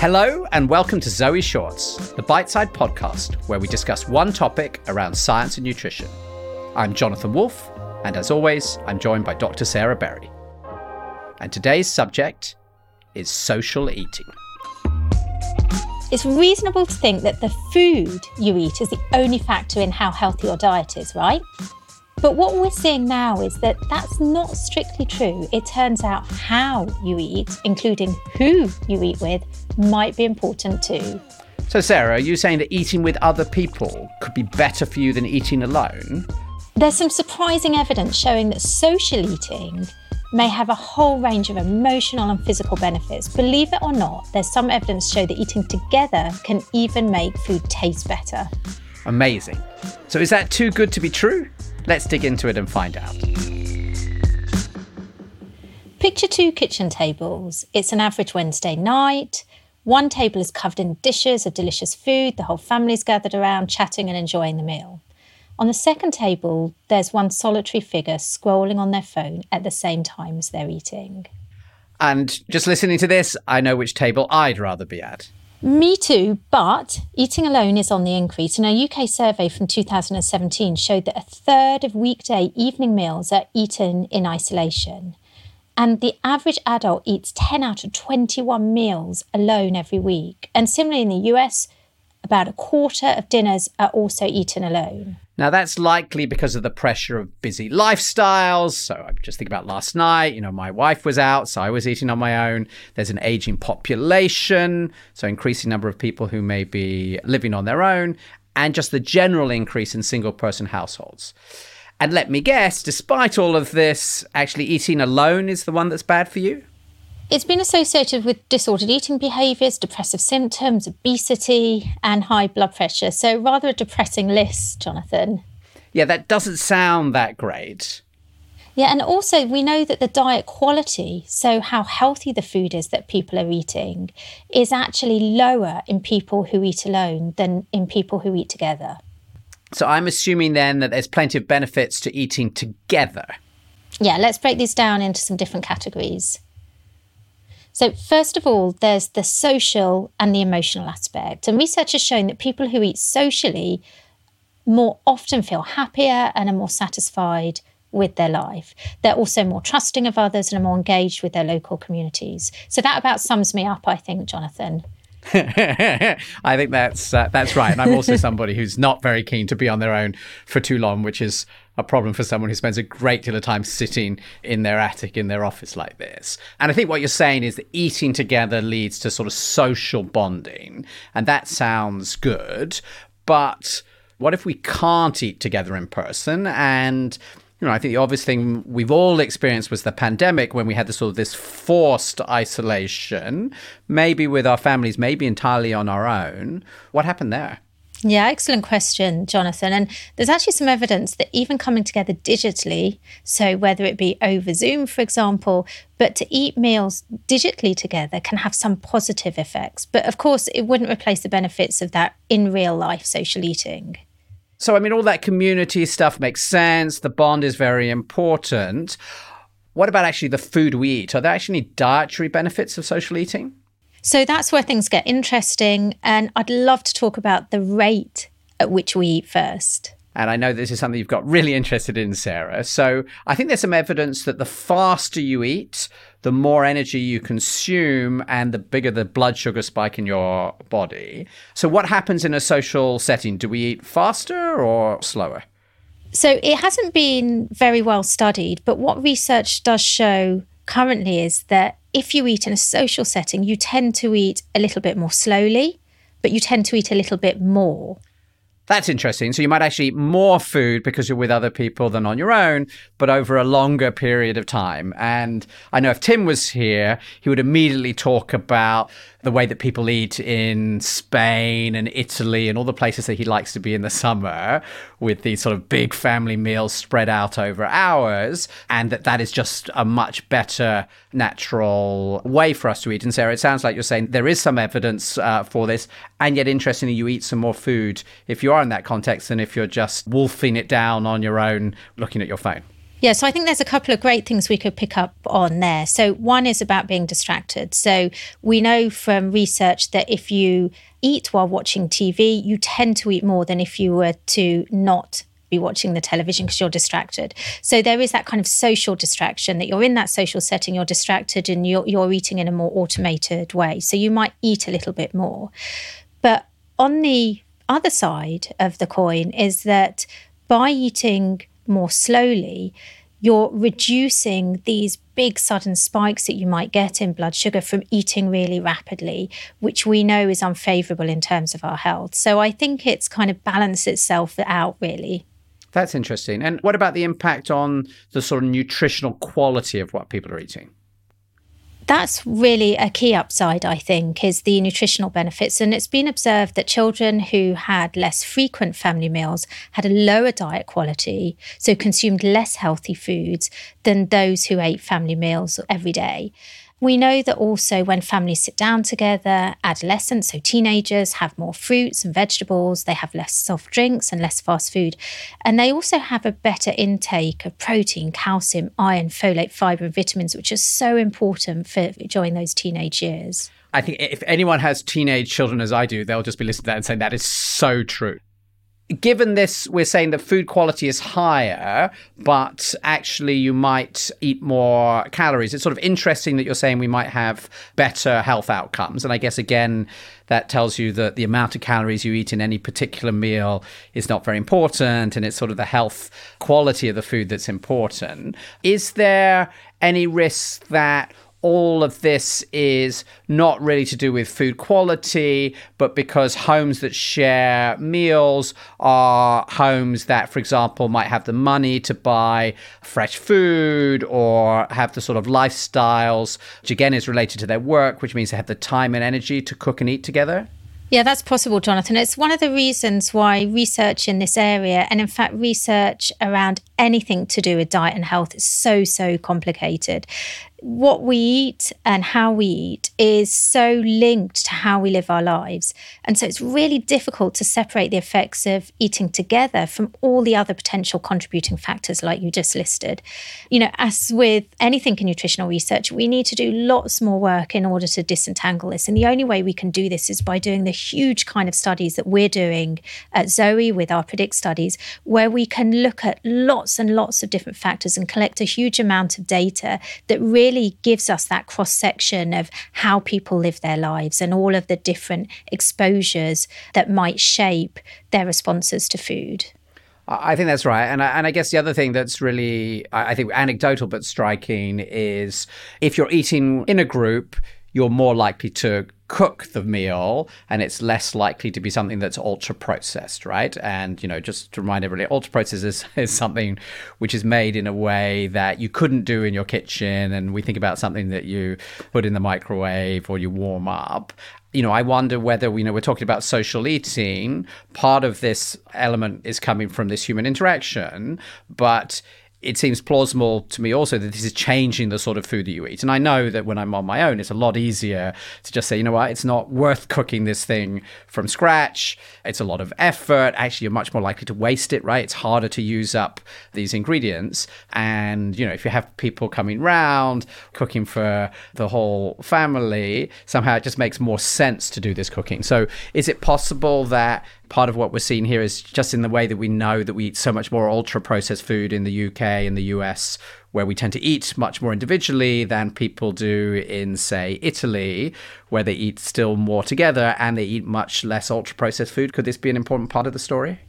Hello, and welcome to Zoe Shorts, the bite side podcast where we discuss one topic around science and nutrition. I'm Jonathan Wolf, and as always, I'm joined by Dr. Sarah Berry. And today's subject is social eating. It's reasonable to think that the food you eat is the only factor in how healthy your diet is, right? But what we're seeing now is that that's not strictly true. It turns out how you eat, including who you eat with, might be important too. So, Sarah, are you saying that eating with other people could be better for you than eating alone? There's some surprising evidence showing that social eating may have a whole range of emotional and physical benefits. Believe it or not, there's some evidence to show that eating together can even make food taste better. Amazing. So, is that too good to be true? Let's dig into it and find out. Picture two kitchen tables. It's an average Wednesday night. One table is covered in dishes of delicious food. The whole family's gathered around, chatting and enjoying the meal. On the second table, there's one solitary figure scrolling on their phone at the same time as they're eating. And just listening to this, I know which table I'd rather be at. Me too, but eating alone is on the increase. And a UK survey from 2017 showed that a third of weekday evening meals are eaten in isolation. And the average adult eats 10 out of 21 meals alone every week. And similarly in the US, about a quarter of dinners are also eaten alone. Now, that's likely because of the pressure of busy lifestyles. So, I just think about last night. You know, my wife was out, so I was eating on my own. There's an aging population, so increasing number of people who may be living on their own, and just the general increase in single person households. And let me guess, despite all of this, actually eating alone is the one that's bad for you? It's been associated with disordered eating behaviours, depressive symptoms, obesity, and high blood pressure. So, rather a depressing list, Jonathan. Yeah, that doesn't sound that great. Yeah, and also we know that the diet quality, so how healthy the food is that people are eating, is actually lower in people who eat alone than in people who eat together. So, I'm assuming then that there's plenty of benefits to eating together. Yeah, let's break these down into some different categories. So, first of all, there's the social and the emotional aspect. And research has shown that people who eat socially more often feel happier and are more satisfied with their life. They're also more trusting of others and are more engaged with their local communities. So, that about sums me up, I think, Jonathan. I think that's uh, that's right, and I'm also somebody who's not very keen to be on their own for too long, which is a problem for someone who spends a great deal of time sitting in their attic in their office like this. And I think what you're saying is that eating together leads to sort of social bonding, and that sounds good. But what if we can't eat together in person and you know, I think the obvious thing we've all experienced was the pandemic when we had this sort of this forced isolation, maybe with our families, maybe entirely on our own. What happened there? Yeah, excellent question, Jonathan. And there's actually some evidence that even coming together digitally, so whether it be over Zoom, for example, but to eat meals digitally together can have some positive effects. But of course, it wouldn't replace the benefits of that in real life social eating. So, I mean, all that community stuff makes sense. The bond is very important. What about actually the food we eat? Are there actually dietary benefits of social eating? So that's where things get interesting. And I'd love to talk about the rate at which we eat first. And I know this is something you've got really interested in, Sarah. So I think there's some evidence that the faster you eat, the more energy you consume and the bigger the blood sugar spike in your body. So, what happens in a social setting? Do we eat faster or slower? So, it hasn't been very well studied, but what research does show currently is that if you eat in a social setting, you tend to eat a little bit more slowly, but you tend to eat a little bit more. That's interesting. So you might actually eat more food because you're with other people than on your own, but over a longer period of time. And I know if Tim was here, he would immediately talk about the way that people eat in Spain and Italy and all the places that he likes to be in the summer with these sort of big family meals spread out over hours and that that is just a much better natural way for us to eat and Sarah it sounds like you're saying there is some evidence uh, for this and yet interestingly you eat some more food if you are in that context than if you're just wolfing it down on your own looking at your phone Yeah, so I think there's a couple of great things we could pick up on there. So, one is about being distracted. So, we know from research that if you eat while watching TV, you tend to eat more than if you were to not be watching the television because you're distracted. So there is that kind of social distraction that you're in that social setting, you're distracted and you're, you're eating in a more automated way. So you might eat a little bit more. But on the other side of the coin is that by eating more slowly, you're reducing these big sudden spikes that you might get in blood sugar from eating really rapidly, which we know is unfavorable in terms of our health. So I think it's kind of balanced itself out really. That's interesting. And what about the impact on the sort of nutritional quality of what people are eating? That's really a key upside, I think, is the nutritional benefits. And it's been observed that children who had less frequent family meals had a lower diet quality, so consumed less healthy foods than those who ate family meals every day. We know that also when families sit down together, adolescents, so teenagers, have more fruits and vegetables, they have less soft drinks and less fast food. And they also have a better intake of protein, calcium, iron, folate, fiber, and vitamins, which are so important for during those teenage years. I think if anyone has teenage children as I do, they'll just be listening to that and saying that is so true given this, we're saying that food quality is higher, but actually you might eat more calories. It's sort of interesting that you're saying we might have better health outcomes. And I guess, again, that tells you that the amount of calories you eat in any particular meal is not very important. And it's sort of the health quality of the food that's important. Is there any risk that all of this is not really to do with food quality, but because homes that share meals are homes that, for example, might have the money to buy fresh food or have the sort of lifestyles, which again is related to their work, which means they have the time and energy to cook and eat together? Yeah, that's possible, Jonathan. It's one of the reasons why research in this area, and in fact, research around anything to do with diet and health, is so, so complicated what we eat and how we eat is so linked to how we live our lives. And so it's really difficult to separate the effects of eating together from all the other potential contributing factors, like you just listed. You know, as with anything in nutritional research, we need to do lots more work in order to disentangle this. And the only way we can do this is by doing the huge kind of studies that we're doing at Zoe with our Predict studies, where we can look at lots and lots of different factors and collect a huge amount of data that really really gives us that cross section of how people live their lives and all of the different exposures that might shape their responses to food. I think that's right, and I, and I guess the other thing that's really I think anecdotal but striking is if you're eating in a group, you're more likely to cook the meal and it's less likely to be something that's ultra processed right and you know just to remind everybody ultra processed is, is something which is made in a way that you couldn't do in your kitchen and we think about something that you put in the microwave or you warm up you know, I wonder whether you know we're talking about social eating. Part of this element is coming from this human interaction, but it seems plausible to me also that this is changing the sort of food that you eat. And I know that when I'm on my own, it's a lot easier to just say, you know what, it's not worth cooking this thing from scratch. It's a lot of effort. Actually, you're much more likely to waste it, right? It's harder to use up these ingredients. And, you know, if you have people coming round cooking for the whole family, somehow it just makes more sense to do this cooking. So is it possible that part of what we're seeing here is just in the way that we know that we eat so much more ultra processed food in the UK and the US, where we tend to eat much more individually than people do in, say, Italy, where they eat still more together and they eat much less ultra processed food. Could this be an important part of the story?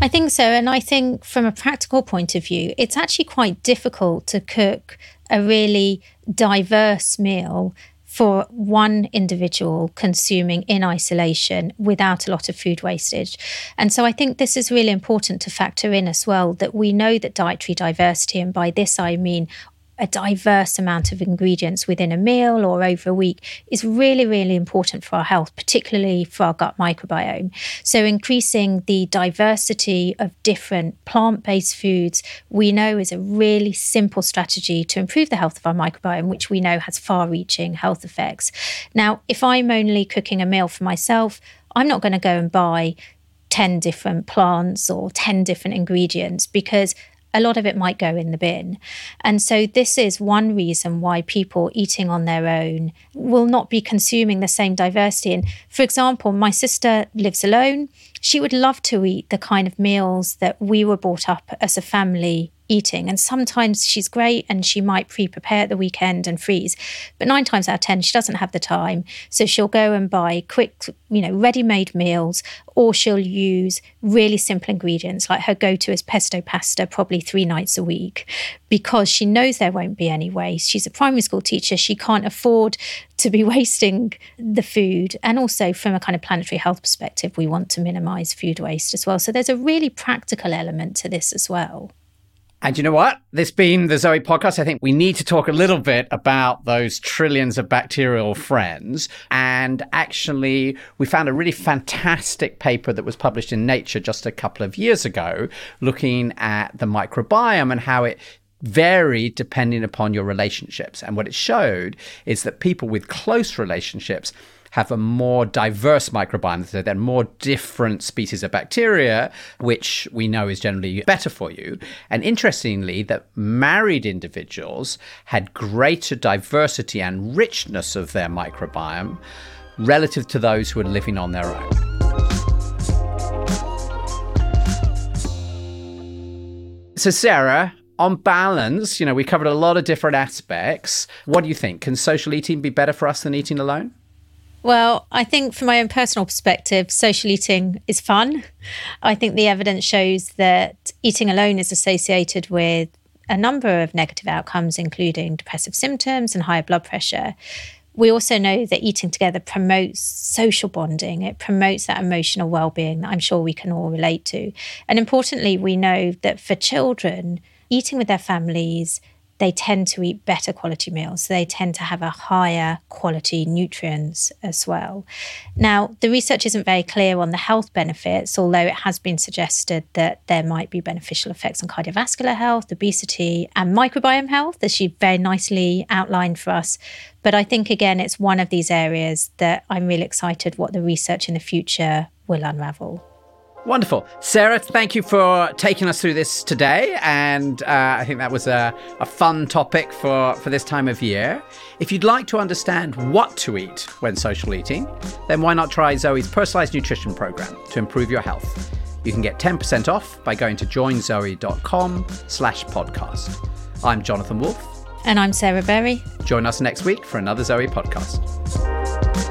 I think so. And I think from a practical point of view, it's actually quite difficult to cook a really diverse meal for one individual consuming in isolation without a lot of food wastage. And so I think this is really important to factor in as well that we know that dietary diversity, and by this I mean a diverse amount of ingredients within a meal or over a week is really, really important for our health, particularly for our gut microbiome. So, increasing the diversity of different plant based foods we know is a really simple strategy to improve the health of our microbiome, which we know has far reaching health effects. Now, if I'm only cooking a meal for myself, I'm not going to go and buy 10 different plants or 10 different ingredients because a lot of it might go in the bin. And so, this is one reason why people eating on their own will not be consuming the same diversity. And for example, my sister lives alone. She would love to eat the kind of meals that we were brought up as a family eating. And sometimes she's great and she might pre prepare at the weekend and freeze. But nine times out of 10, she doesn't have the time. So she'll go and buy quick, you know, ready made meals, or she'll use really simple ingredients. Like her go to is pesto pasta, probably three nights a week, because she knows there won't be any waste. She's a primary school teacher. She can't afford to be wasting the food. And also, from a kind of planetary health perspective, we want to minimize food waste as well. So there's a really practical element to this as well. And you know what? This being the Zoe podcast, I think we need to talk a little bit about those trillions of bacterial friends. And actually, we found a really fantastic paper that was published in Nature just a couple of years ago looking at the microbiome and how it varied depending upon your relationships. And what it showed is that people with close relationships have a more diverse microbiome. So there are more different species of bacteria, which we know is generally better for you. And interestingly, that married individuals had greater diversity and richness of their microbiome relative to those who are living on their own. So, Sarah, on balance, you know, we covered a lot of different aspects. What do you think? Can social eating be better for us than eating alone? Well, I think from my own personal perspective, social eating is fun. I think the evidence shows that eating alone is associated with a number of negative outcomes, including depressive symptoms and higher blood pressure. We also know that eating together promotes social bonding. It promotes that emotional well-being that I'm sure we can all relate to. And importantly, we know that for children, eating with their families they tend to eat better quality meals. They tend to have a higher quality nutrients as well. Now, the research isn't very clear on the health benefits, although it has been suggested that there might be beneficial effects on cardiovascular health, obesity, and microbiome health, as she very nicely outlined for us. But I think, again, it's one of these areas that I'm really excited what the research in the future will unravel. Wonderful. Sarah, thank you for taking us through this today. And uh, I think that was a, a fun topic for, for this time of year. If you'd like to understand what to eat when social eating, then why not try Zoe's personalized nutrition program to improve your health? You can get 10% off by going to joinzoe.com slash podcast. I'm Jonathan Wolf. And I'm Sarah Berry. Join us next week for another Zoe podcast.